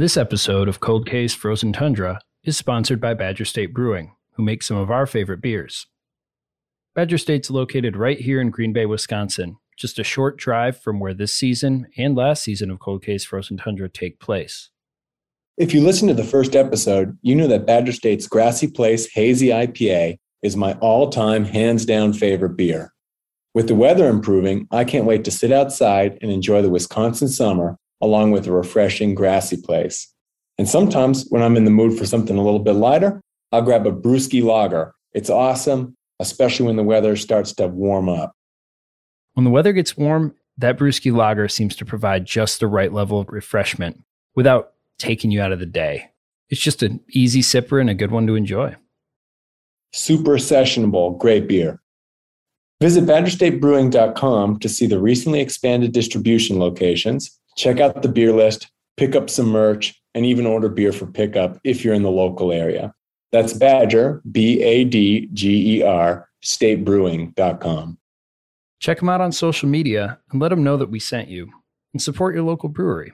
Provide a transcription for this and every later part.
This episode of Cold Case Frozen Tundra is sponsored by Badger State Brewing, who make some of our favorite beers. Badger State's located right here in Green Bay, Wisconsin, just a short drive from where this season and last season of Cold Case Frozen Tundra take place. If you listen to the first episode, you know that Badger State's Grassy Place Hazy IPA is my all time hands down favorite beer. With the weather improving, I can't wait to sit outside and enjoy the Wisconsin summer along with a refreshing grassy place. And sometimes when I'm in the mood for something a little bit lighter, I'll grab a brewski lager. It's awesome, especially when the weather starts to warm up. When the weather gets warm, that brewski lager seems to provide just the right level of refreshment without taking you out of the day. It's just an easy sipper and a good one to enjoy. Super sessionable, great beer. Visit badgerstatebrewing.com to see the recently expanded distribution locations check out the beer list, pick up some merch, and even order beer for pickup if you're in the local area. That's Badger, B A D G E R, statebrewing.com. Check them out on social media and let them know that we sent you and support your local brewery.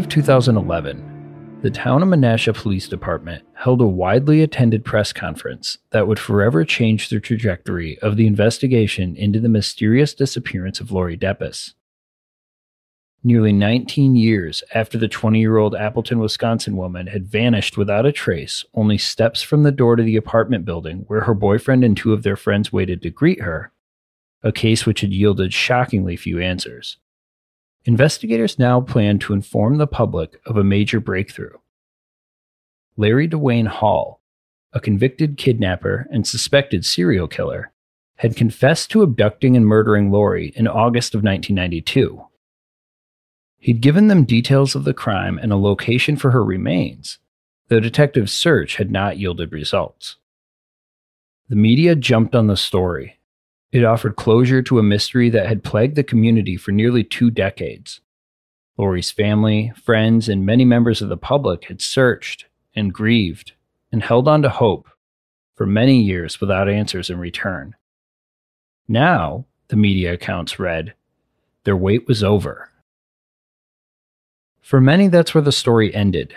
Of 2011, the town of Menasha Police Department held a widely attended press conference that would forever change the trajectory of the investigation into the mysterious disappearance of Lori Depies. Nearly 19 years after the 20 year old Appleton, Wisconsin woman had vanished without a trace, only steps from the door to the apartment building where her boyfriend and two of their friends waited to greet her, a case which had yielded shockingly few answers. Investigators now plan to inform the public of a major breakthrough. Larry DeWayne Hall, a convicted kidnapper and suspected serial killer, had confessed to abducting and murdering Lori in August of 1992. He'd given them details of the crime and a location for her remains, though detectives' search had not yielded results. The media jumped on the story, it offered closure to a mystery that had plagued the community for nearly two decades. Lori's family, friends, and many members of the public had searched and grieved and held on to hope for many years without answers in return. Now, the media accounts read, their wait was over. For many, that's where the story ended.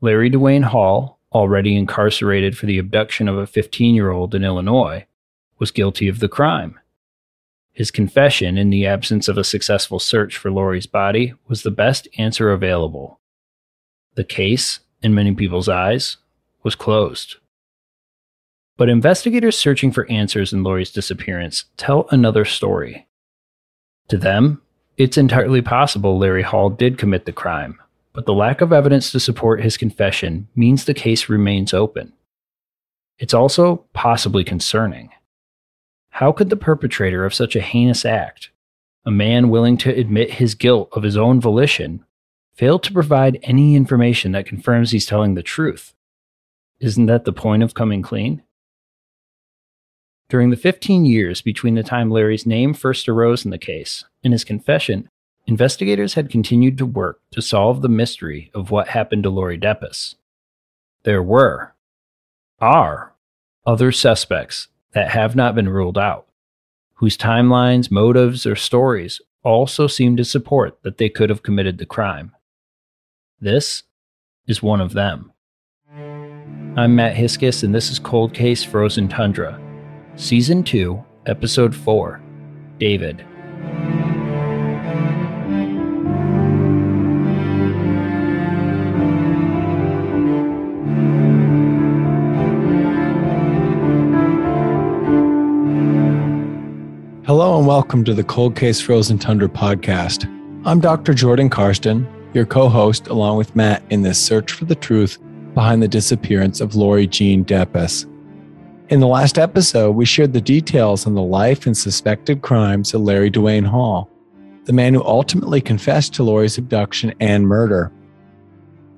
Larry DeWayne Hall, already incarcerated for the abduction of a 15 year old in Illinois, was guilty of the crime. His confession, in the absence of a successful search for Lori's body, was the best answer available. The case, in many people's eyes, was closed. But investigators searching for answers in Lori's disappearance tell another story. To them, it's entirely possible Larry Hall did commit the crime, but the lack of evidence to support his confession means the case remains open. It's also possibly concerning. How could the perpetrator of such a heinous act, a man willing to admit his guilt of his own volition, fail to provide any information that confirms he's telling the truth? Isn't that the point of coming clean? During the 15 years between the time Larry's name first arose in the case and his confession, investigators had continued to work to solve the mystery of what happened to Lori Depies. There were, are, other suspects that have not been ruled out, whose timelines, motives, or stories also seem to support that they could have committed the crime. This is one of them. I'm Matt Hiskey, and this is Cold Case Frozen Tundra, Season 2, Episode 4 David. Welcome to the Cold Case Frozen Tundra podcast. I'm Dr. Jordan Karsten, your co host, along with Matt, in this search for the truth behind the disappearance of Lori Jean Depies. In the last episode, we shared the details on the life and suspected crimes of Larry DeWayne Hall. the man who ultimately confessed to Lori's abduction and murder.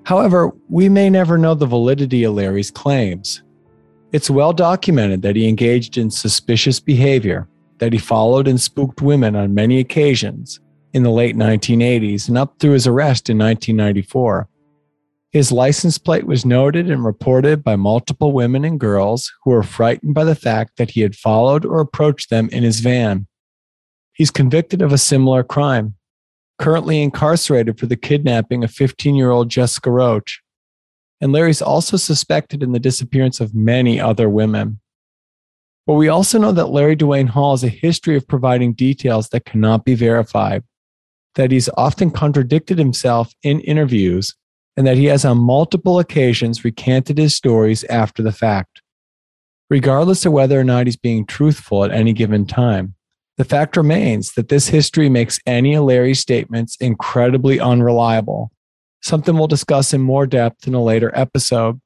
However, we may never know the validity of Larry's claims. It's well documented that he engaged in suspicious behavior, that he followed and spooked women on many occasions in the late 1980s and up through his arrest in 1994. His license plate was noted and reported by multiple women and girls who were frightened by the fact that he had followed or approached them in his van. He's convicted of a similar crime, currently incarcerated for the kidnapping of 15 year old Jessica Roach. And Larry's also suspected in the disappearance of many other women. But we also know that Larry DeWayne Hall has a history of providing details that cannot be verified, that he's often contradicted himself in interviews, and that he has on multiple occasions recanted his stories after the fact. Regardless of whether or not he's being truthful at any given time, the fact remains that this history makes any of Larry's statements incredibly unreliable, something we'll discuss in more depth in a later episode.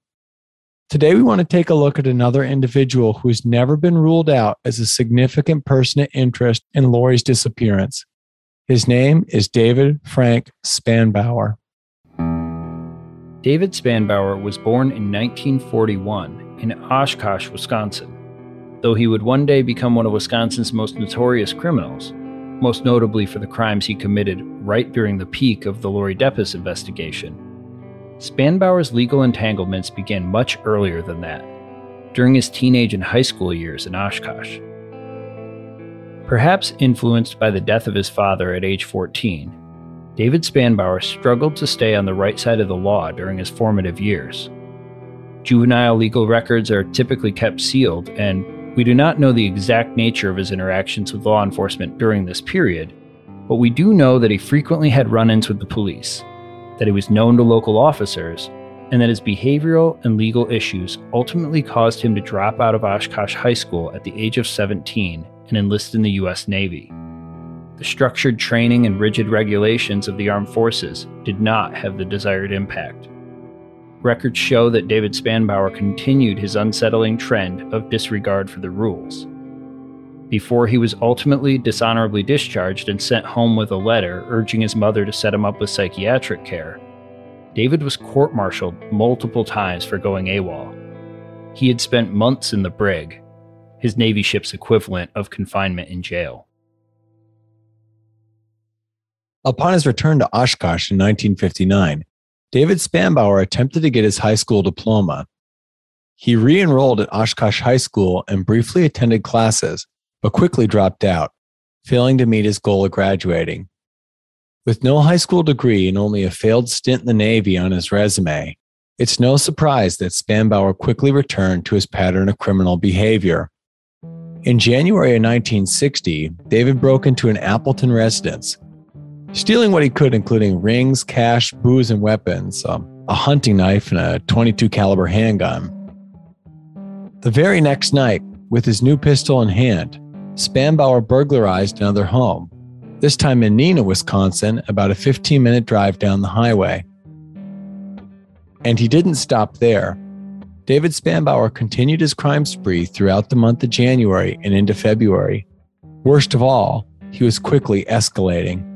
Today, we want to take a look at another individual who's never been ruled out as a significant person of interest in Lori's disappearance. His name is David Frank Spanbauer. David Spanbauer was born in 1941 in Oshkosh, Wisconsin though he would one day become one of Wisconsin's most notorious criminals, most notably for the crimes he committed right during the peak of the Lori Depies investigation. Spanbauer's legal entanglements began much earlier than that, during his teenage and high school years in Oshkosh. Perhaps influenced by the death of his father at age 14, David Spanbauer struggled to stay on the right side of the law during his formative years. Juvenile legal records are typically kept sealed, and we do not know the exact nature of his interactions with law enforcement during this period, but we do know that he frequently had run ins with the police, that he was known to local officers, and that his behavioral and legal issues ultimately caused him to drop out of Oshkosh High School at the age of 17 and enlist in the U.S. Navy. The structured training and rigid regulations of the armed forces did not have the desired impact. Records show that David Spanbauer continued his unsettling trend of disregard for the rules. Before he was ultimately dishonorably discharged and sent home with a letter urging his mother to set him up with psychiatric care, David was court martialed multiple times for going AWOL. He had spent months in the brig, his Navy ship's equivalent of confinement in jail. Upon his return to Oshkosh in 1959, David Spanbauer attempted to get his high school diploma. He re enrolled at Oshkosh High School and briefly attended classes, but quickly dropped out, failing to meet his goal of graduating. With no high school degree and only a failed stint in the Navy on his resume, it's no surprise that Spanbauer quickly returned to his pattern of criminal behavior. In January of 1960, David broke into an Appleton residence stealing what he could, including rings, cash, booze, and weapons, um, a hunting knife, and a 22 caliber handgun. The very next night, with his new pistol in hand, Spanbauer burglarized another home, this time in Neenah, Wisconsin, about a 15 minute drive down the highway. And he didn't stop there. David Spanbauer continued his crime spree throughout the month of January and into February. Worst of all, he was quickly escalating.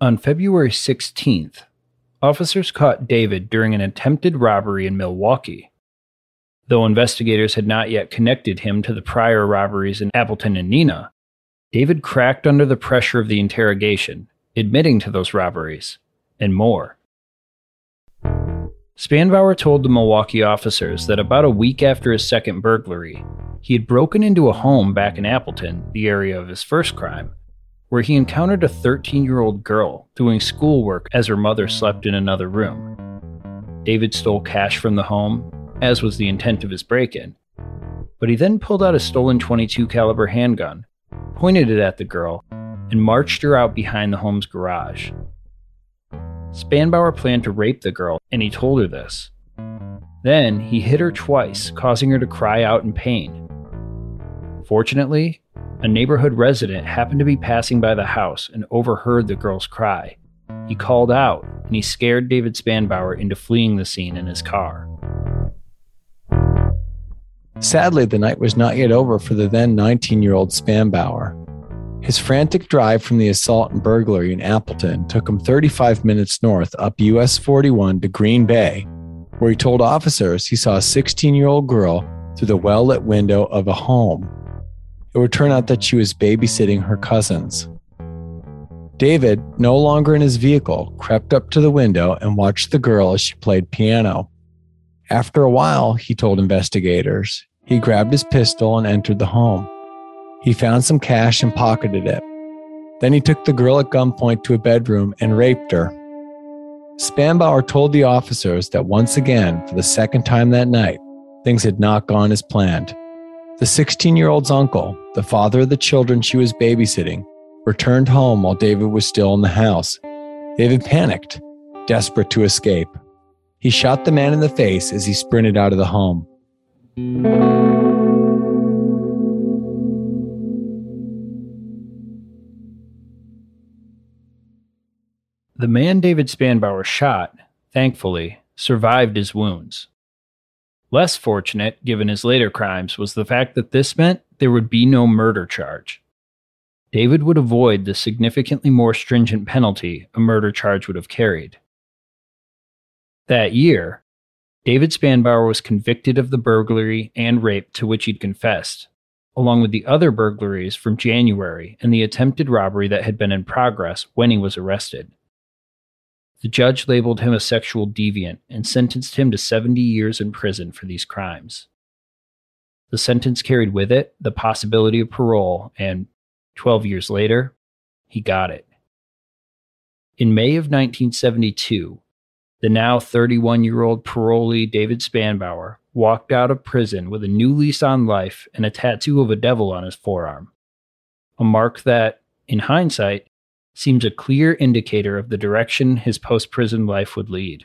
On February 16th, officers caught David during an attempted robbery in Milwaukee. Though investigators had not yet connected him to the prior robberies in Appleton and Neenah, David cracked under the pressure of the interrogation, admitting to those robberies, and more. Spanbauer told the Milwaukee officers that about a week after his second burglary, he had broken into a home back in Appleton, the area of his first crime, where he encountered a 13 year old girl doing schoolwork as her mother slept in another room. David stole cash from the home, as was the intent of his break in, but he then pulled out a stolen 22 caliber handgun, pointed it at the girl, and marched her out behind the home's garage. Spanbauer planned to rape the girl, and he told her this. Then he hit her twice, causing her to cry out in pain. Fortunately, a neighborhood resident happened to be passing by the house and overheard the girl's cry. He called out, and he scared David Spanbauer into fleeing the scene in his car. Sadly, the night was not yet over for the then 19 year old Spanbauer. His frantic drive from the assault and burglary in Appleton took him 35 minutes north up US 41 to Green Bay, where he told officers he saw a 16 year old girl through the well lit window of a home. It would turn out that she was babysitting her cousins. David, no longer in his vehicle, crept up to the window and watched the girl as she played piano. After a while, he told investigators, he grabbed his pistol and entered the home. He found some cash and pocketed it. Then he took the girl at gunpoint to a bedroom and raped her. Spanbauer told the officers that once again, for the second time that night, things had not gone as planned. The 16 year old's uncle, the father of the children she was babysitting, returned home while David was still in the house. David panicked, desperate to escape. He shot the man in the face as he sprinted out of the home. The man David Spanbauer shot, thankfully, survived his wounds. Less fortunate, given his later crimes, was the fact that this meant there would be no murder charge. David would avoid the significantly more stringent penalty a murder charge would have carried. That year, David Spanbauer was convicted of the burglary and rape to which he'd confessed, along with the other burglaries from January and the attempted robbery that had been in progress when he was arrested. The judge labeled him a sexual deviant and sentenced him to 70 years in prison for these crimes. The sentence carried with it the possibility of parole, and 12 years later, he got it. In May of 1972, the now 31 year old parolee David Spanbauer walked out of prison with a new lease on life and a tattoo of a devil on his forearm. A mark that, in hindsight, seems a clear indicator of the direction his post prison life would lead.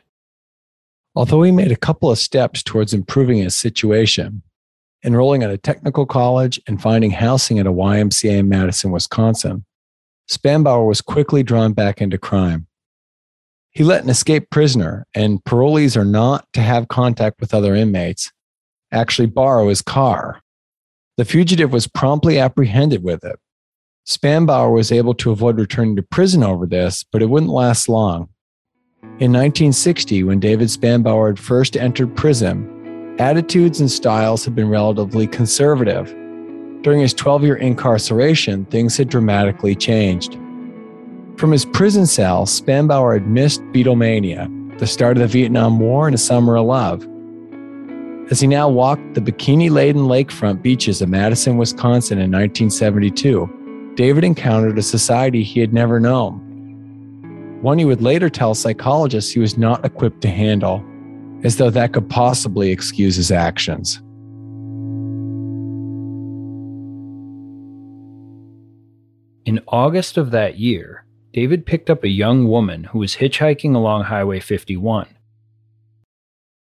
Although he made a couple of steps towards improving his situation, enrolling at a technical college and finding housing at a YMCA in Madison, Wisconsin, Spanbauer was quickly drawn back into crime. He let an escaped prisoner, and parolees are not to have contact with other inmates, actually borrow his car. The fugitive was promptly apprehended with it Spanbauer was able to avoid returning to prison over this, but it wouldn't last long. In 1960, when David Spanbauer had first entered prison, attitudes and styles had been relatively conservative. During his 12 year incarceration, things had dramatically changed. From his prison cell, Spanbauer had missed Beatlemania, the start of the Vietnam War, and a summer of love. As he now walked the bikini laden lakefront beaches of Madison, Wisconsin in 1972, David encountered a society he had never known. One he would later tell psychologists he was not equipped to handle, as though that could possibly excuse his actions. In August of that year, David picked up a young woman who was hitchhiking along Highway 51.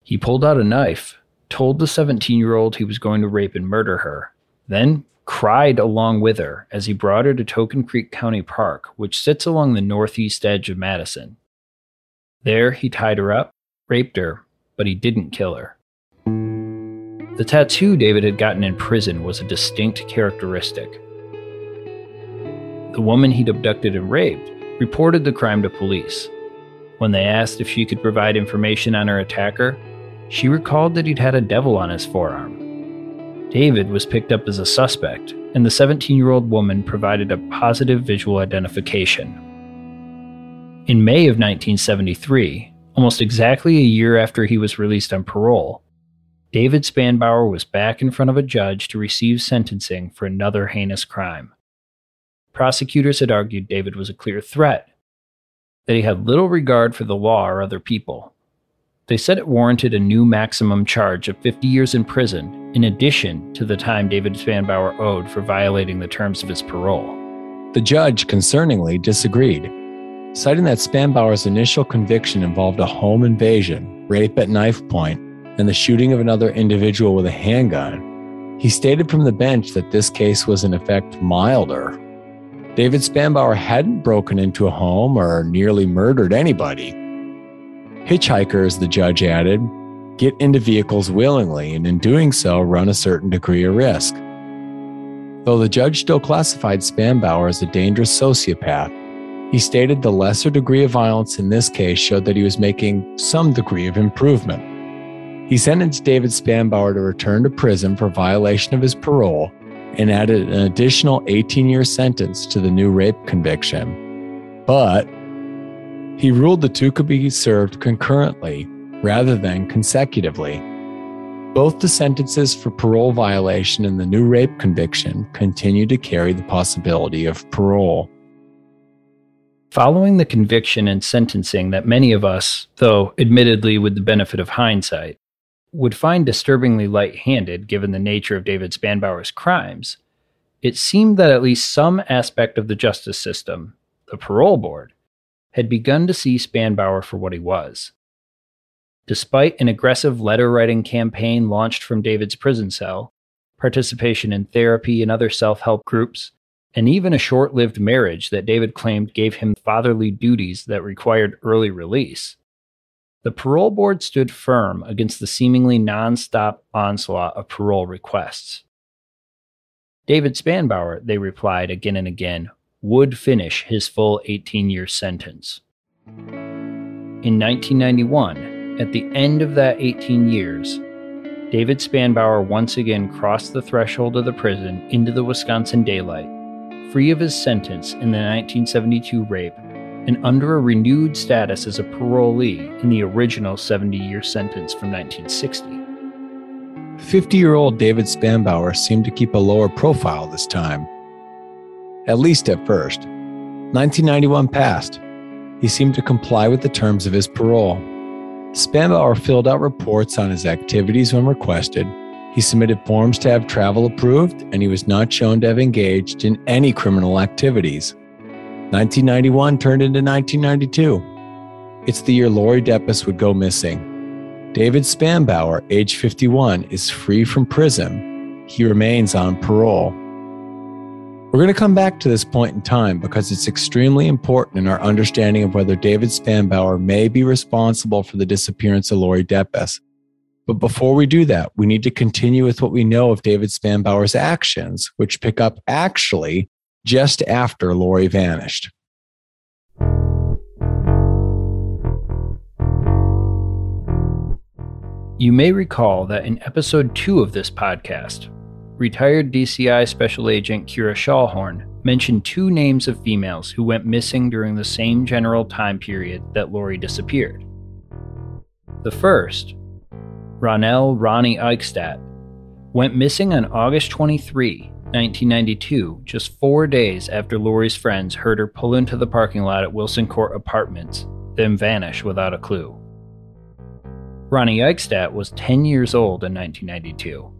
He pulled out a knife, told the 17 year old he was going to rape and murder her, then cried along with her as he brought her to Token Creek County Park, which sits along the northeast edge of Madison. There, he tied her up, raped her, but he didn't kill her. The tattoo David had gotten in prison was a distinct characteristic. The woman he'd abducted and raped reported the crime to police. When they asked if she could provide information on her attacker, she recalled that he'd had a devil on his forearm David was picked up as a suspect, and the 17 year old woman provided a positive visual identification. In May of 1973, almost exactly a year after he was released on parole, David Spanbauer was back in front of a judge to receive sentencing for another heinous crime. Prosecutors had argued David was a clear threat, that he had little regard for the law or other people, they said it warranted a new maximum charge of 50 years in prison, in addition to the time David Spanbauer owed for violating the terms of his parole. The judge, concerningly, disagreed, citing that Spanbauer's initial conviction involved a home invasion, rape at knife point, and the shooting of another individual with a handgun. He stated from the bench that this case was, in effect, milder. David Spanbauer hadn't broken into a home or nearly murdered anybody. Hitchhikers, the judge added, get into vehicles willingly and in doing so run a certain degree of risk. Though the judge still classified Spanbauer as a dangerous sociopath, he stated the lesser degree of violence in this case showed that he was making some degree of improvement. He sentenced David Spanbauer to return to prison for violation of his parole and added an additional 18 year sentence to the new rape conviction. But he ruled the two could be served concurrently rather than consecutively. Both the sentences for parole violation and the new rape conviction continue to carry the possibility of parole. Following the conviction and sentencing that many of us, though admittedly with the benefit of hindsight, would find disturbingly light handed given the nature of David Spanbauer's crimes, it seemed that at least some aspect of the justice system, the parole board, had begun to see Spanbauer for what he was. Despite an aggressive letter writing campaign launched from David's prison cell, participation in therapy and other self help groups, and even a short lived marriage that David claimed gave him fatherly duties that required early release, the parole board stood firm against the seemingly nonstop onslaught of parole requests. David Spanbauer, they replied again and again, would finish his full 18 year sentence. In 1991, at the end of that 18 years, David Spanbauer once again crossed the threshold of the prison into the Wisconsin daylight, free of his sentence in the 1972 rape and under a renewed status as a parolee in the original 70 year sentence from 1960. 50 year old David Spanbauer seemed to keep a lower profile this time. At least at first. 1991 passed. He seemed to comply with the terms of his parole. Spanbauer filled out reports on his activities when requested. He submitted forms to have travel approved, and he was not shown to have engaged in any criminal activities. 1991 turned into 1992. It's the year Lori Depies would go missing. David Spanbauer, age 51, is free from prison. He remains on parole. We're going to come back to this point in time because it's extremely important in our understanding of whether David Spanbauer may be responsible for the disappearance of Lori Depies. But before we do that, we need to continue with what we know of David Spanbauer's actions, which pick up actually just after Lori vanished. You may recall that in episode 2 of this podcast, retired DCI Special Agent Kira Schallhorn mentioned two names of females who went missing during the same general time period that Lori disappeared. The first, Ronelle Ronnie Eichstedt, went missing on August 23, 1992, just four days after Lori's friends heard her pull into the parking lot at Wilson Court Apartments, then vanish without a clue. Ronnie Eichstedt was 10 years old in 1992.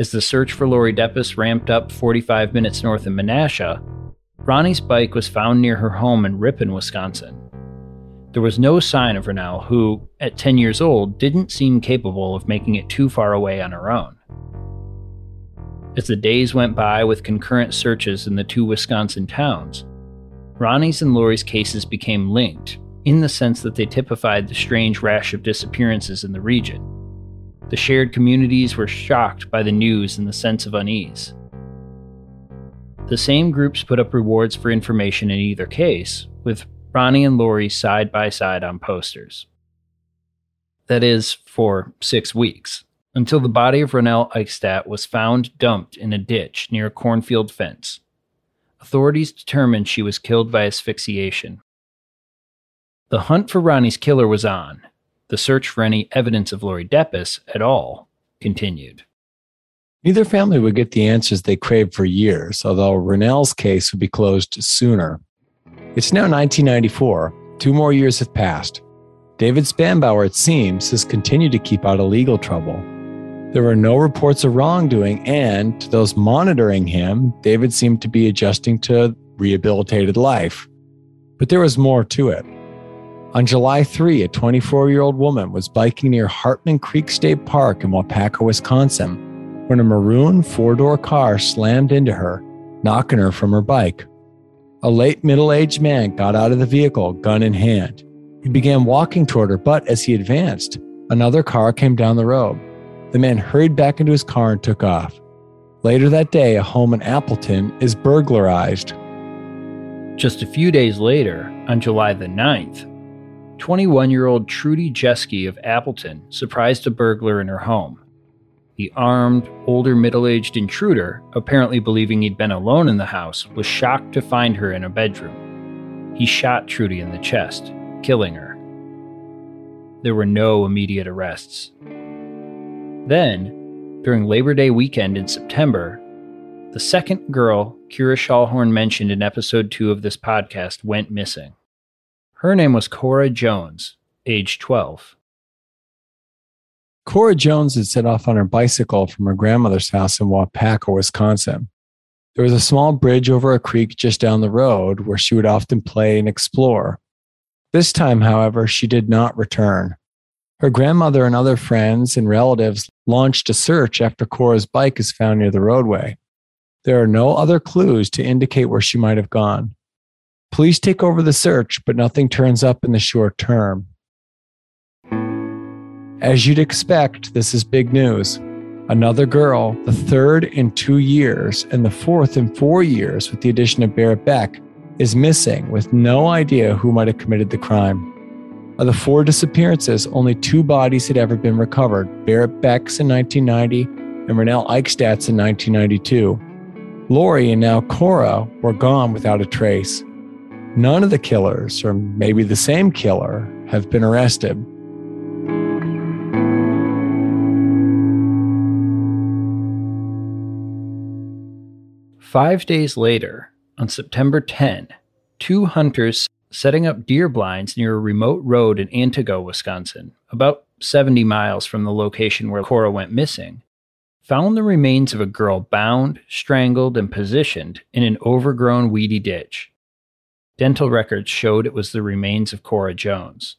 As the search for Lori Depies ramped up 45 minutes north of Menasha, Ronnie's bike was found near her home in Ripon, Wisconsin. There was no sign of Ronelle, who, at 10 years old, didn't seem capable of making it too far away on her own. As the days went by with concurrent searches in the two Wisconsin towns, Ronnie's and Lori's cases became linked in the sense that they typified the strange rash of disappearances in the region. The shared communities were shocked by the news and the sense of unease. The same groups put up rewards for information in either case, with Ronnie and Lori side by side on posters. That is, for six weeks until the body of Ronelle Eichstedt was found dumped in a ditch near a cornfield fence. Authorities determined she was killed by asphyxiation. The hunt for Ronnie's killer was on. The search for any evidence of Lori Depies at all continued. Neither family would get the answers they craved for years, although Ronelle's case would be closed sooner. It's now 1994. Two more years have passed. David Spanbauer, it seems, has continued to keep out of legal trouble. There were no reports of wrongdoing, and to those monitoring him, David seemed to be adjusting to rehabilitated life. But there was more to it. On July 3, a 24 year old woman was biking near Hartman Creek State Park in Waupaca, Wisconsin, when a maroon four door car slammed into her, knocking her from her bike. A late middle aged man got out of the vehicle, gun in hand. He began walking toward her, but as he advanced, another car came down the road. The man hurried back into his car and took off. Later that day, a home in Appleton is burglarized. Just a few days later, on July the 9th, 21 year old Trudy Jeske of Appleton surprised a burglar in her home. The armed, older middle aged intruder, apparently believing he'd been alone in the house, was shocked to find her in a bedroom. He shot Trudy in the chest, killing her. There were no immediate arrests. Then, during Labor Day weekend in September, the second girl Kira Schallhorn mentioned in episode 2 of this podcast went missing. Her name was Cora Jones, age 12. Cora Jones had set off on her bicycle from her grandmother's house in Waupaca, Wisconsin. There was a small bridge over a creek just down the road where she would often play and explore. This time, however, she did not return. Her grandmother and other friends and relatives launched a search after Cora's bike is found near the roadway. There are no other clues to indicate where she might have gone. Police take over the search, but nothing turns up in the short term. As you'd expect, this is big news. Another girl, the third in two years and the fourth in four years with the addition of Barrett Beck, is missing with no idea who might have committed the crime. Of the four disappearances, only two bodies had ever been recovered Barrett Beck's in 1990 and Ronelle Eichstedt's in 1992. Lori and now Cora were gone without a trace. None of the killers, or maybe the same killer, have been arrested. Five days later, on September 10, two hunters setting up deer blinds near a remote road in Antigo, Wisconsin, about 70 miles from the location where Cora went missing, found the remains of a girl bound, strangled, and positioned in an overgrown weedy ditch. Dental records showed it was the remains of Cora Jones.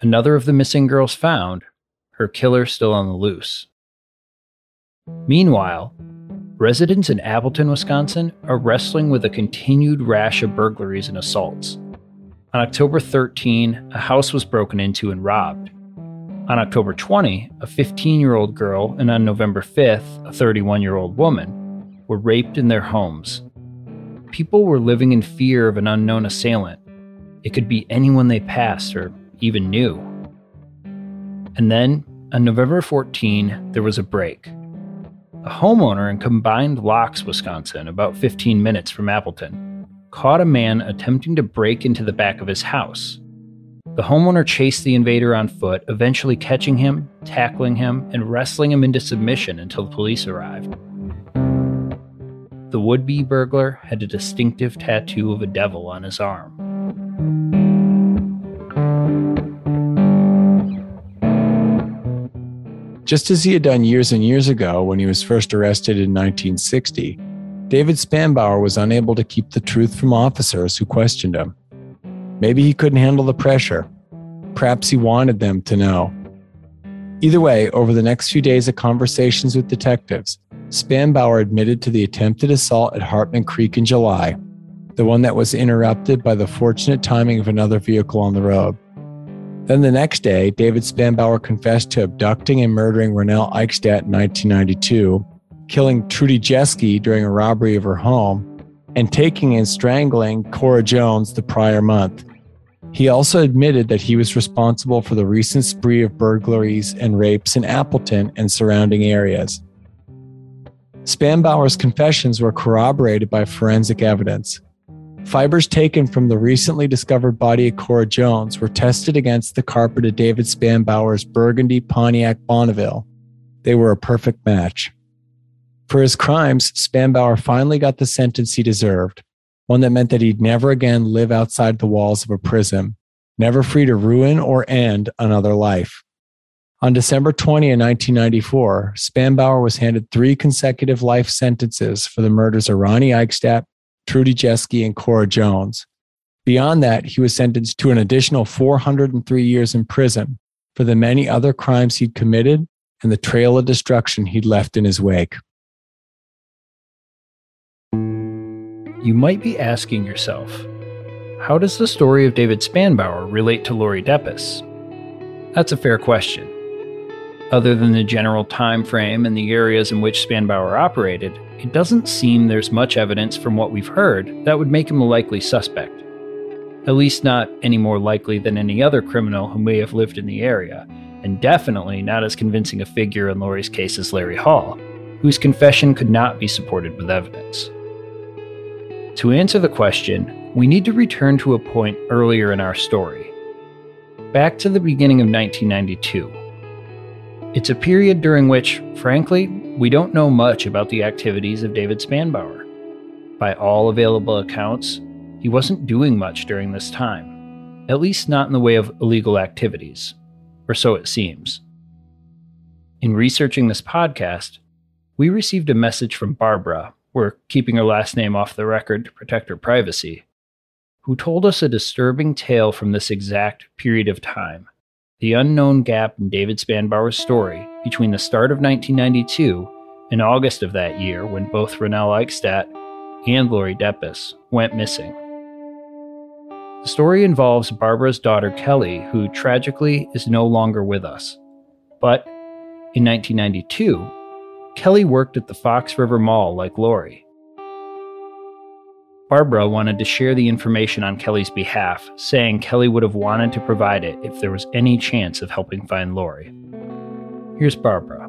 Another of the missing girls found, her killer still on the loose. Meanwhile, residents in Appleton, Wisconsin are wrestling with a continued rash of burglaries and assaults. On October 13, a house was broken into and robbed. On October 20, a 15 year old girl and on November 5th, a 31 year old woman were raped in their homes. People were living in fear of an unknown assailant. It could be anyone they passed or even knew. And then, on November 14, there was a break. A homeowner in Combined Locks, Wisconsin, about 15 minutes from Appleton, caught a man attempting to break into the back of his house. The homeowner chased the invader on foot, eventually catching him, tackling him, and wrestling him into submission until the police arrived. The would be burglar had a distinctive tattoo of a devil on his arm. Just as he had done years and years ago when he was first arrested in 1960, David Spanbauer was unable to keep the truth from officers who questioned him. Maybe he couldn't handle the pressure. Perhaps he wanted them to know. Either way, over the next few days of conversations with detectives, Spanbauer admitted to the attempted assault at Hartman Creek in July, the one that was interrupted by the fortunate timing of another vehicle on the road. Then the next day, David Spanbauer confessed to abducting and murdering Ronelle Eichstedt in 1992, killing Trudy Jeske during a robbery of her home, and taking and strangling Cora Jones the prior month. He also admitted that he was responsible for the recent spree of burglaries and rapes in Appleton and surrounding areas. Spanbauer's confessions were corroborated by forensic evidence. Fibers taken from the recently discovered body of Cora Jones were tested against the carpet of David Spanbauer's Burgundy Pontiac Bonneville. They were a perfect match. For his crimes, Spanbauer finally got the sentence he deserved one that meant that he'd never again live outside the walls of a prison, never free to ruin or end another life. On December 20, 1994, Spanbauer was handed three consecutive life sentences for the murders of Ronnie Eichstedt, Trudy Jeske, and Cora Jones. Beyond that, he was sentenced to an additional 403 years in prison for the many other crimes he'd committed and the trail of destruction he'd left in his wake. You might be asking yourself, how does the story of David Spanbauer relate to Lori Depies? That's a fair question. Other than the general time frame and the areas in which Spanbauer operated, it doesn't seem there's much evidence from what we've heard that would make him a likely suspect. At least not any more likely than any other criminal who may have lived in the area, and definitely not as convincing a figure in Lori's case as Larry Hall, whose confession could not be supported with evidence. To answer the question, we need to return to a point earlier in our story. Back to the beginning of 1992. It's a period during which, frankly, we don't know much about the activities of David Spanbauer. By all available accounts, he wasn't doing much during this time, at least not in the way of illegal activities, or so it seems. In researching this podcast, we received a message from Barbara, we're keeping her last name off the record to protect her privacy, who told us a disturbing tale from this exact period of time the unknown gap in David Spanbauer's story between the start of 1992 and August of that year when both Ronelle Eichstedt and Lori Depies went missing. The story involves Barbara's daughter Kelly, who tragically is no longer with us. But in 1992, Kelly worked at the Fox River Mall like Lori. Barbara wanted to share the information on Kelly's behalf, saying Kelly would have wanted to provide it if there was any chance of helping find Lori. Here's Barbara.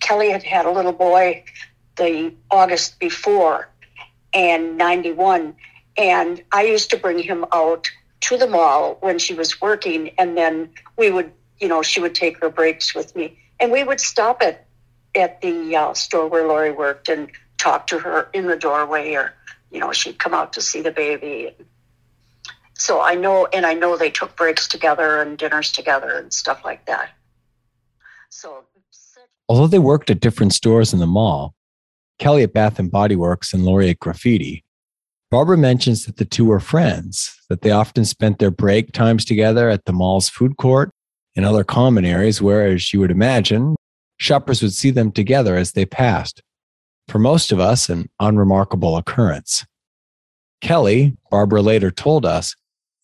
Kelly had had a little boy the August before and 91 and I used to bring him out to the mall when she was working and then we would you know she would take her breaks with me and we would stop at at the uh, store where Lori worked and talk to her in the doorway, or you know, she'd come out to see the baby. So I know, and I know they took breaks together and dinners together and stuff like that. So, although they worked at different stores in the mall, Kelly at Bath and Body Works and Lori at Graffiti, Barbara mentions that the two were friends, that they often spent their break times together at the mall's food court and other common areas where, as you would imagine, shoppers would see them together as they passed. For most of us, an unremarkable occurrence. Kelly, Barbara later told us,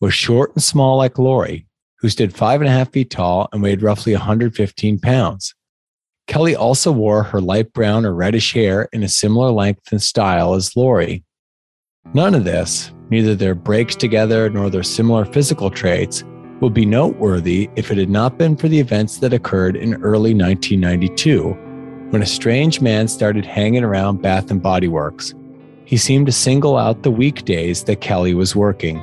was short and small like Lori, who stood five and a half feet tall and weighed roughly 115 pounds. Kelly also wore her light brown or reddish hair in a similar length and style as Lori. None of this, neither their breaks together nor their similar physical traits, would be noteworthy if it had not been for the events that occurred in early 1992 when a strange man started hanging around Bath and Body Works. He seemed to single out the weekdays that Kelly was working.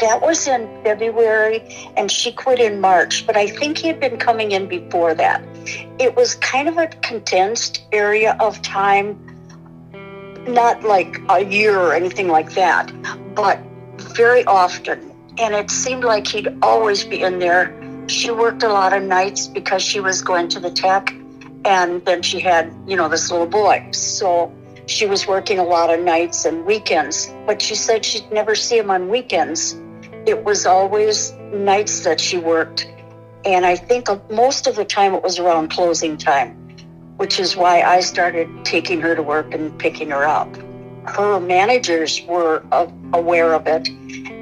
That was in February, and she quit in March, but I think he had been coming in before that. It was kind of a condensed area of time, not like a year or anything like that, but very often and it seemed like he'd always be in there. She worked a lot of nights because she was going to the tech, and then she had, you know, this little boy. So she was working a lot of nights and weekends, but she said she'd never see him on weekends. It was always nights that she worked. And I think uh, most of the time it was around closing time, which is why I started taking her to work and picking her up. Her managers were aware of it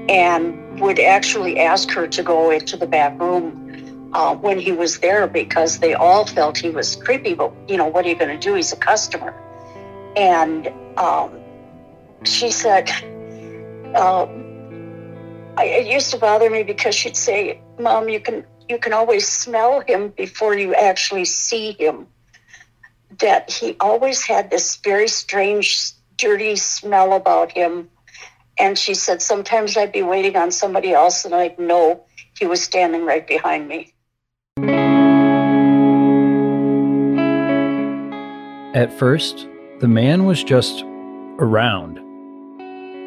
and would actually ask her to go into the back room uh, when he was there because they all felt he was creepy. But, you know, what are you going to do? He's a customer. And um, she said, uh, it used to bother me because she'd say, Mom, you can, you can always smell him before you actually see him. That he always had this very strange, dirty smell about him and she said, sometimes I'd be waiting on somebody else and I'd know he was standing right behind me. At first, the man was just around.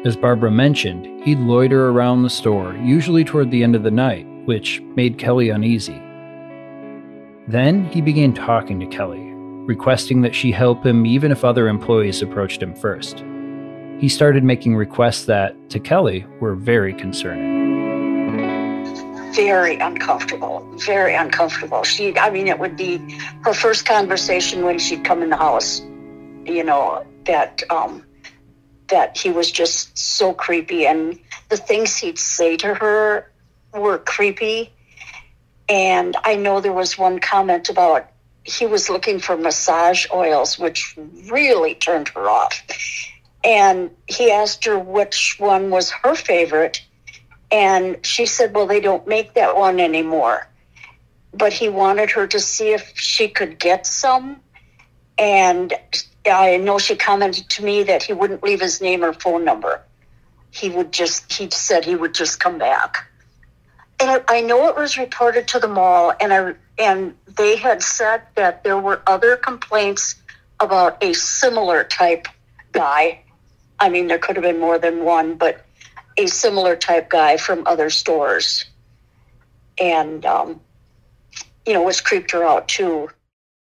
As Barbara mentioned, he'd loiter around the store, usually toward the end of the night, which made Kelly uneasy. Then he began talking to Kelly, requesting that she help him even if other employees approached him first he started making requests that, to Kelly, were very concerning. Very uncomfortable, very uncomfortable. She, I mean, it would be her first conversation when she'd come in the house, you know, that um, that he was just so creepy and the things he'd say to her were creepy. And I know there was one comment about he was looking for massage oils, which really turned her off. And he asked her which one was her favorite. And she said, Well, they don't make that one anymore. But he wanted her to see if she could get some. And I know she commented to me that he wouldn't leave his name or phone number. He would just, he said he would just come back. And I know it was reported to the mall, and I and they had said that there were other complaints about a similar type guy. I mean, there could have been more than one, but a similar type guy from other stores, and um, you know, was creeped her out too.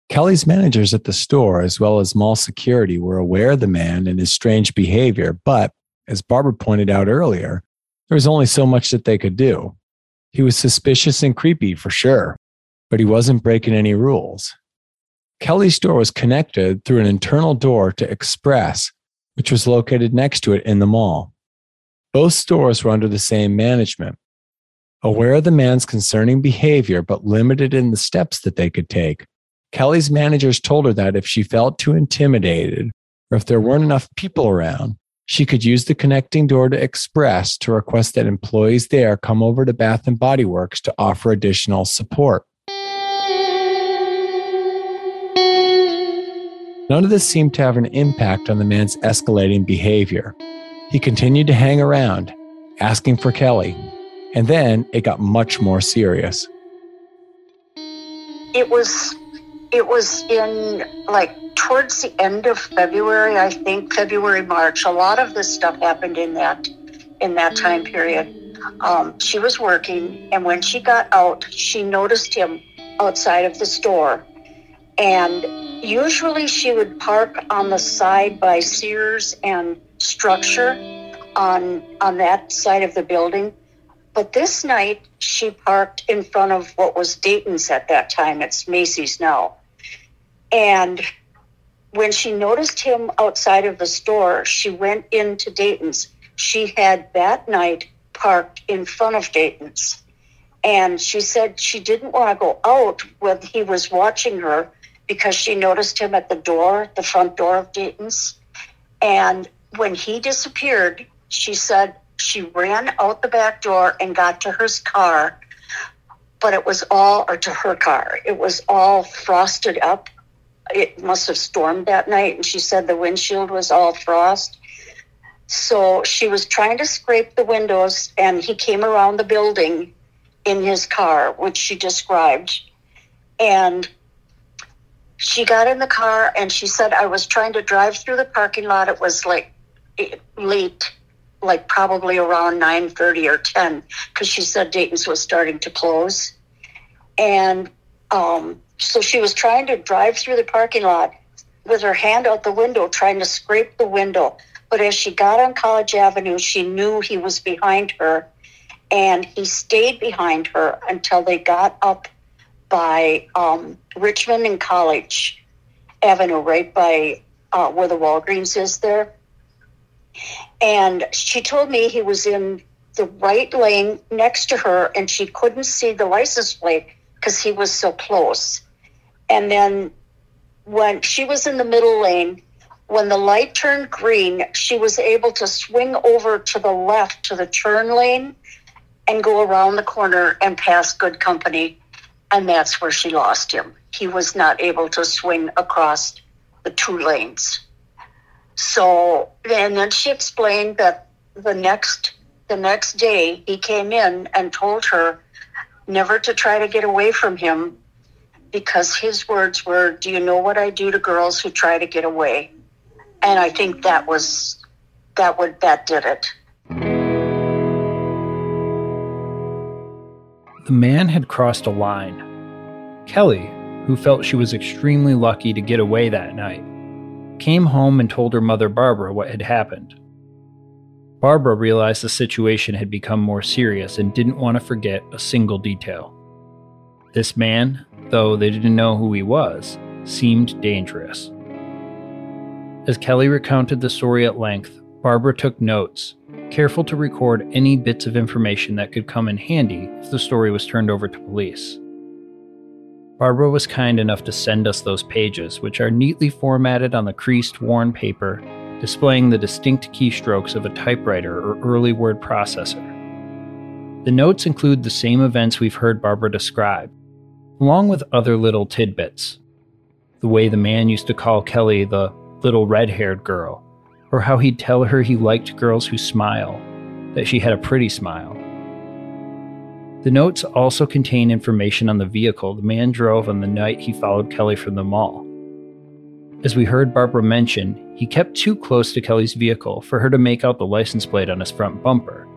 Kelly's managers at the store, as well as mall security, were aware of the man and his strange behavior, but as Barbara pointed out earlier, there was only so much that they could do. He was suspicious and creepy for sure, but he wasn't breaking any rules. Kelly's store was connected through an internal door to Express, which was located next to it in the mall. Both stores were under the same management. Aware of the man's concerning behavior, but limited in the steps that they could take, Kelly's managers told her that if she felt too intimidated or if there weren't enough people around, she could use the connecting door to Express to request that employees there come over to Bath and Body Works to offer additional support. None of this seemed to have an impact on the man's escalating behavior. He continued to hang around, asking for Kelly, and then it got much more serious. It was it was in like towards the end of February, I think February, March. A lot of this stuff happened in that in that time period. Um, she was working, and when she got out, she noticed him outside of the store. And usually, she would park on the side by Sears and Structure on on that side of the building. But this night, she parked in front of what was Dayton's at that time. It's Macy's now. And when she noticed him outside of the store, she went into Dayton's. She had that night parked in front of Dayton's. And she said she didn't want to go out when he was watching her because she noticed him at the door, the front door of Dayton's. And when he disappeared, she said she ran out the back door and got to her car, but it was all, or to her car, it was all frosted up it must have stormed that night, and she said the windshield was all frost. So she was trying to scrape the windows, and he came around the building in his car, which she described. And she got in the car and she said, I was trying to drive through the parking lot. It was like late, like probably around 9.30 or 10, because she said Dayton's was starting to close. And um, so she was trying to drive through the parking lot with her hand out the window, trying to scrape the window. But as she got on College Avenue, she knew he was behind her, and he stayed behind her until they got up by um, Richmond and College Avenue, right by uh, where the Walgreens is there. And she told me he was in the right lane next to her, and she couldn't see the license plate because he was so close. And then when she was in the middle lane, when the light turned green, she was able to swing over to the left to the turn lane and go around the corner and pass good company. And that's where she lost him. He was not able to swing across the two lanes. So, and then she explained that the next the next day he came in and told her never to try to get away from him because his words were, Do you know what I do to girls who try to get away? And I think that was that would that did it. The man had crossed a line. Kelly, who felt she was extremely lucky to get away that night, came home and told her mother Barbara what had happened. Barbara realized the situation had become more serious and didn't want to forget a single detail. This man, though they didn't know who he was, seemed dangerous. As Kelly recounted the story at length, Barbara took notes, careful to record any bits of information that could come in handy if the story was turned over to police. Barbara was kind enough to send us those pages, which are neatly formatted on the creased, worn paper, displaying the distinct keystrokes of a typewriter or early word processor. The notes include the same events we've heard Barbara describe, along with other little tidbits. The way the man used to call Kelly the little red haired girl, or how he'd tell her he liked girls who smile, that she had a pretty smile. The notes also contain information on the vehicle the man drove on the night he followed Kelly from the mall. As we heard Barbara mention, he kept too close to Kelly's vehicle for her to make out the license plate on his front bumper.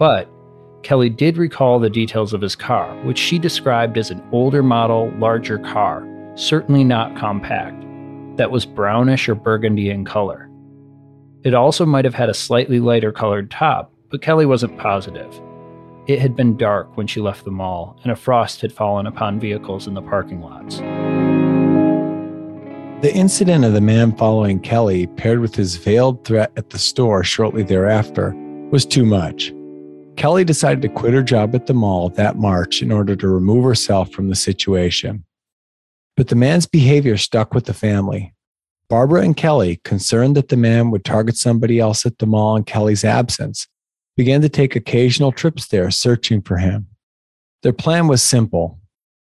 But Kelly did recall the details of his car, which she described as an older model, larger car, certainly not compact, that was brownish or burgundy in color. It also might have had a slightly lighter colored top, but Kelly wasn't positive. It had been dark when she left the mall, and a frost had fallen upon vehicles in the parking lots. The incident of the man following Kelly, paired with his veiled threat at the store shortly thereafter, was too much. Kelly decided to quit her job at the mall that March in order to remove herself from the situation. But the man's behavior stuck with the family. Barbara and Kelly, concerned that the man would target somebody else at the mall in Kelly's absence, began to take occasional trips there searching for him. Their plan was simple.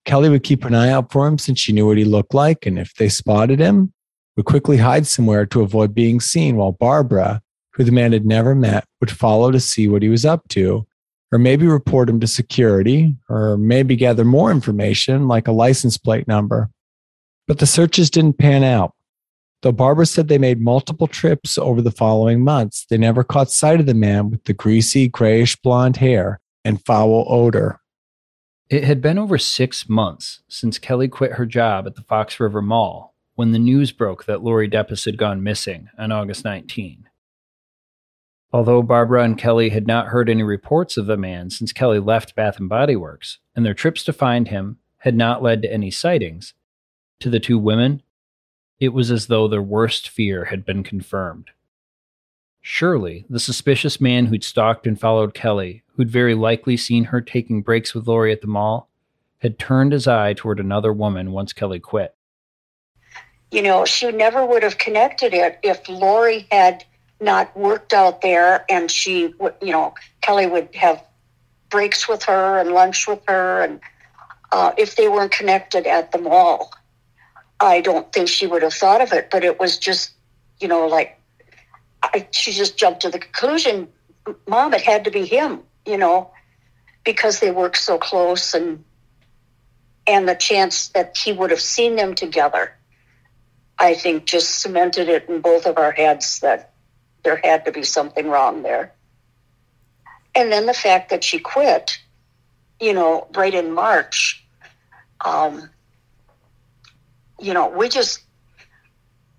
Kelly would keep an eye out for him since she knew what he looked like, and if they spotted him, would quickly hide somewhere to avoid being seen, while Barbara, who the man had never met, would follow to see what he was up to, or maybe report him to security, or maybe gather more information like a license plate number. But the searches didn't pan out. Though Barbara said they made multiple trips over the following months, they never caught sight of the man with the greasy, grayish blonde hair and foul odor. It had been over six months since Kelly quit her job at the Fox River Mall when the news broke that Lori Depies had gone missing on August 19. Although Barbara and Kelly had not heard any reports of the man since Kelly left Bath and Body Works, and their trips to find him had not led to any sightings, to the two women, it was as though their worst fear had been confirmed. Surely, the suspicious man who'd stalked and followed Kelly, who'd very likely seen her taking breaks with Lori at the mall, had turned his eye toward another woman once Kelly quit. You know, she never would have connected it if Lori had not worked out there and she, would, you know, Kelly would have breaks with her and lunch with her and uh, if they weren't connected at the mall. I don't think she would have thought of it, but it was just, you know, like I, she just jumped to the conclusion, Mom, it had to be him, you know, because they worked so close and and the chance that he would have seen them together, I think just cemented it in both of our heads that there had to be something wrong there. And then the fact that she quit, you know, right in March, um, you know, we just,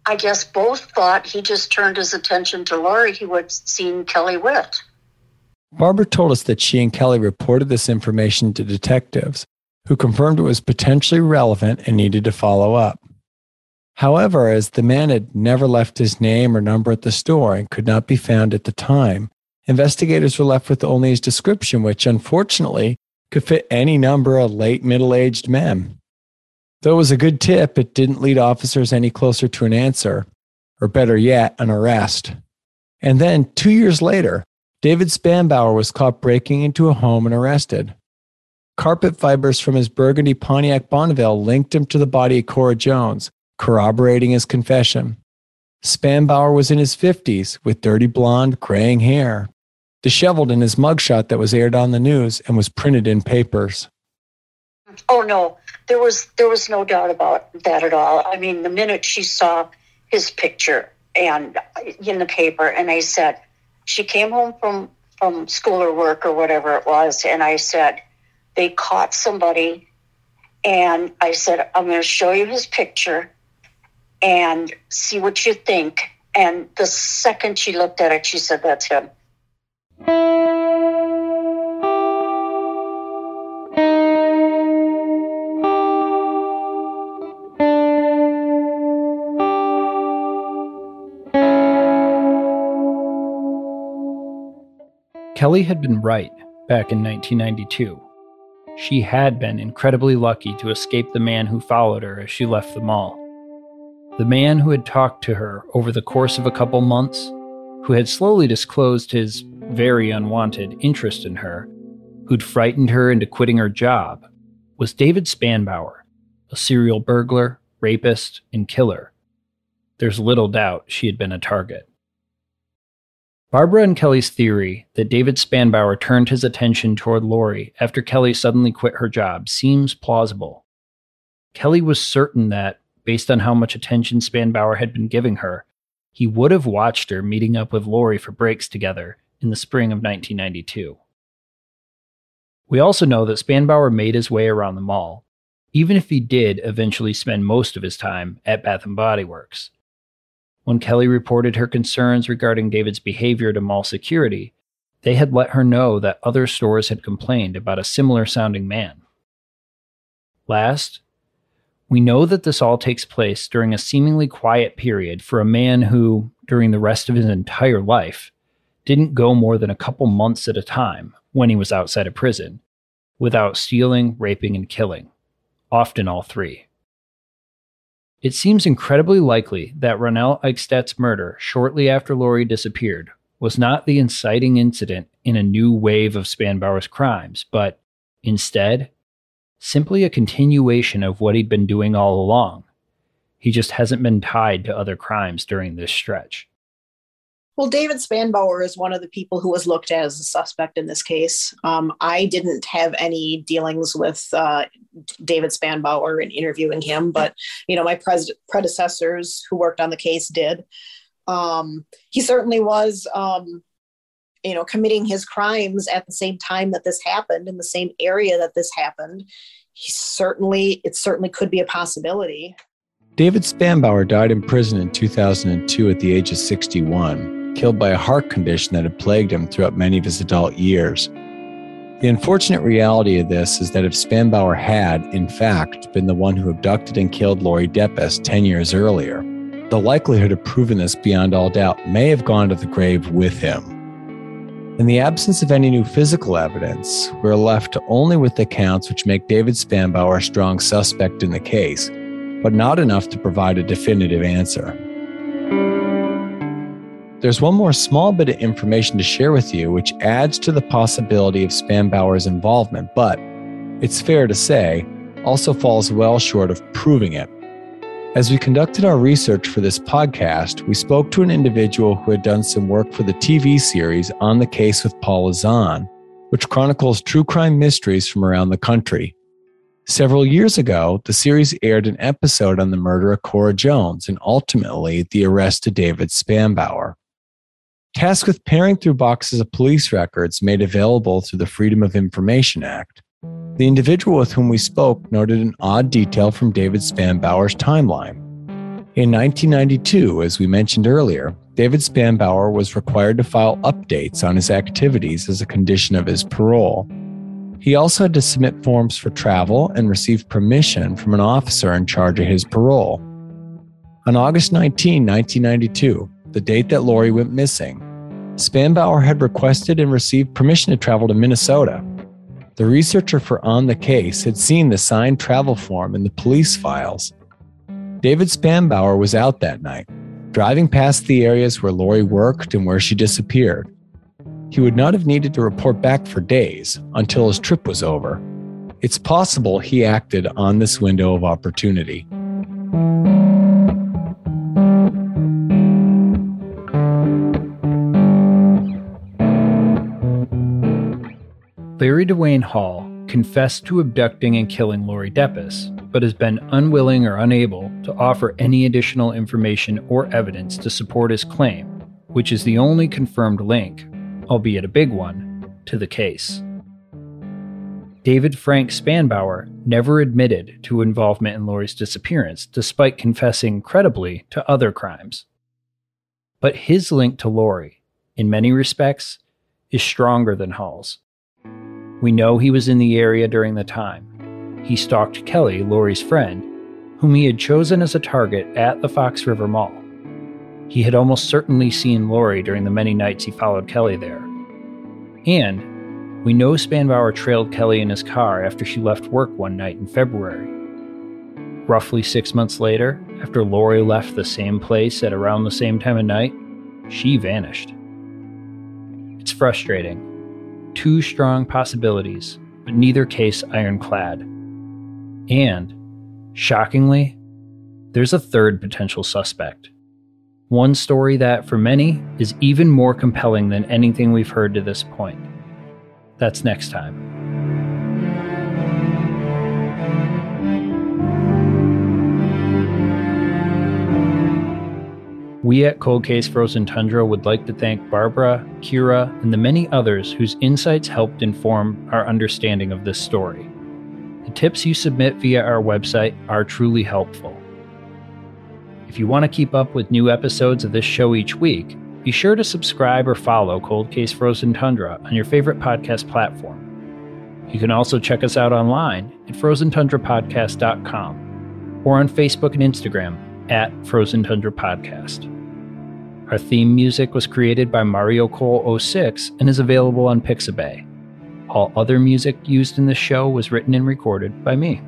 I guess both thought he just turned his attention to Lori, he would seen Kelly with. Barbara told us that she and Kelly reported this information to detectives, who confirmed it was potentially relevant and needed to follow up. However, as the man had never left his name or number at the store and could not be found at the time, investigators were left with only his description, which unfortunately could fit any number of late middle aged men. Though it was a good tip, it didn't lead officers any closer to an answer, or better yet, an arrest. And then, two years later, David Spanbauer was caught breaking into a home and arrested. Carpet fibers from his burgundy Pontiac Bonneville linked him to the body of Cora Jones, corroborating his confession. Spanbauer was in his 50s with dirty blonde, graying hair, disheveled in his mugshot that was aired on the news and was printed in papers. Oh no, there was there was no doubt about that at all. I mean, the minute she saw his picture and uh, in the paper, and I said, she came home from from school or work or whatever it was, and I said, they caught somebody, and I said, I'm going to show you his picture, and see what you think. And the second she looked at it, she said, that's him. Kelly had been right back in 1992. She had been incredibly lucky to escape the man who followed her as she left the mall. The man who had talked to her over the course of a couple months, who had slowly disclosed his very unwanted interest in her, who'd frightened her into quitting her job, was David Spanbauer, a serial burglar, rapist, and killer. There's little doubt she had been a target. Barbara and Kelly's theory that David Spanbauer turned his attention toward Lori after Kelly suddenly quit her job seems plausible. Kelly was certain that, based on how much attention Spanbauer had been giving her, he would have watched her meeting up with Lori for breaks together in the spring of 1992. We also know that Spanbauer made his way around the mall, even if he did eventually spend most of his time at Bath and Body Works. When Kelly reported her concerns regarding David's behavior to mall security, they had let her know that other stores had complained about a similar sounding man. Last, we know that this all takes place during a seemingly quiet period for a man who, during the rest of his entire life, didn't go more than a couple months at a time when he was outside of prison without stealing, raping, and killing, often all three. It seems incredibly likely that Ronelle Eichstedt's murder shortly after Lori disappeared was not the inciting incident in a new wave of Spanbauer's crimes, but instead, simply a continuation of what he'd been doing all along. He just hasn't been tied to other crimes during this stretch. Well, David Spanbauer is one of the people who was looked at as a suspect in this case. Um, I didn't have any dealings with uh, David Spanbauer in interviewing him, but you know my predecessors who worked on the case did. Um, he certainly was, um, you know, committing his crimes at the same time that this happened in the same area that this happened. He certainly, it certainly could be a possibility. David Spanbauer died in prison in 2002 at the age of 61 killed by a heart condition that had plagued him throughout many of his adult years. The unfortunate reality of this is that if Spanbauer had, in fact, been the one who abducted and killed Lori Depies 10 years earlier, the likelihood of proving this beyond all doubt may have gone to the grave with him. In the absence of any new physical evidence, we're left only with the accounts which make David Spanbauer a strong suspect in the case, but not enough to provide a definitive answer. There's one more small bit of information to share with you, which adds to the possibility of Spanbauer's involvement, but it's fair to say also falls well short of proving it. As we conducted our research for this podcast, we spoke to an individual who had done some work for the TV series On the Case with Paula Zahn, which chronicles true crime mysteries from around the country. Several years ago, the series aired an episode on the murder of Cora Jones and ultimately the arrest of David Spanbauer. Tasked with paring through boxes of police records made available through the Freedom of Information Act, the individual with whom we spoke noted an odd detail from David Spanbauer's timeline. In 1992, as we mentioned earlier, David Spanbauer was required to file updates on his activities as a condition of his parole. He also had to submit forms for travel and receive permission from an officer in charge of his parole. On August 19, 1992, the date that Lori went missing, Spanbauer had requested and received permission to travel to Minnesota. The researcher for On the Case had seen the signed travel form in the police files. David Spanbauer was out that night, driving past the areas where Lori worked and where she disappeared. He would not have needed to report back for days until his trip was over. It's possible he acted on this window of opportunity. Larry DeWayne Hall confessed to abducting and killing Lori Depies, but has been unwilling or unable to offer any additional information or evidence to support his claim, which is the only confirmed link, albeit a big one, to the case. David Frank Spanbauer never admitted to involvement in Lori's disappearance, despite confessing credibly to other crimes. But his link to Lori, in many respects, is stronger than Hall's. We know he was in the area during the time. He stalked Kelly, Lori's friend, whom he had chosen as a target at the Fox River Mall. He had almost certainly seen Lori during the many nights he followed Kelly there. And we know Spanbauer trailed Kelly in his car after she left work one night in February. Roughly six months later, after Lori left the same place at around the same time of night, she vanished. It's frustrating. Two strong possibilities, but neither case ironclad. And, shockingly, there's a third potential suspect. One story that, for many, is even more compelling than anything we've heard to this point. That's next time. We at Cold Case Frozen Tundra would like to thank Barbara, Kira, and the many others whose insights helped inform our understanding of this story. The tips you submit via our website are truly helpful. If you want to keep up with new episodes of this show each week, be sure to subscribe or follow Cold Case Frozen Tundra on your favorite podcast platform. You can also check us out online at frozentundrapodcast.com or on Facebook and Instagram at Frozen Tundra Podcast. Our theme music was created by Mario Cole 06 and is available on Pixabay. All other music used in the show was written and recorded by me.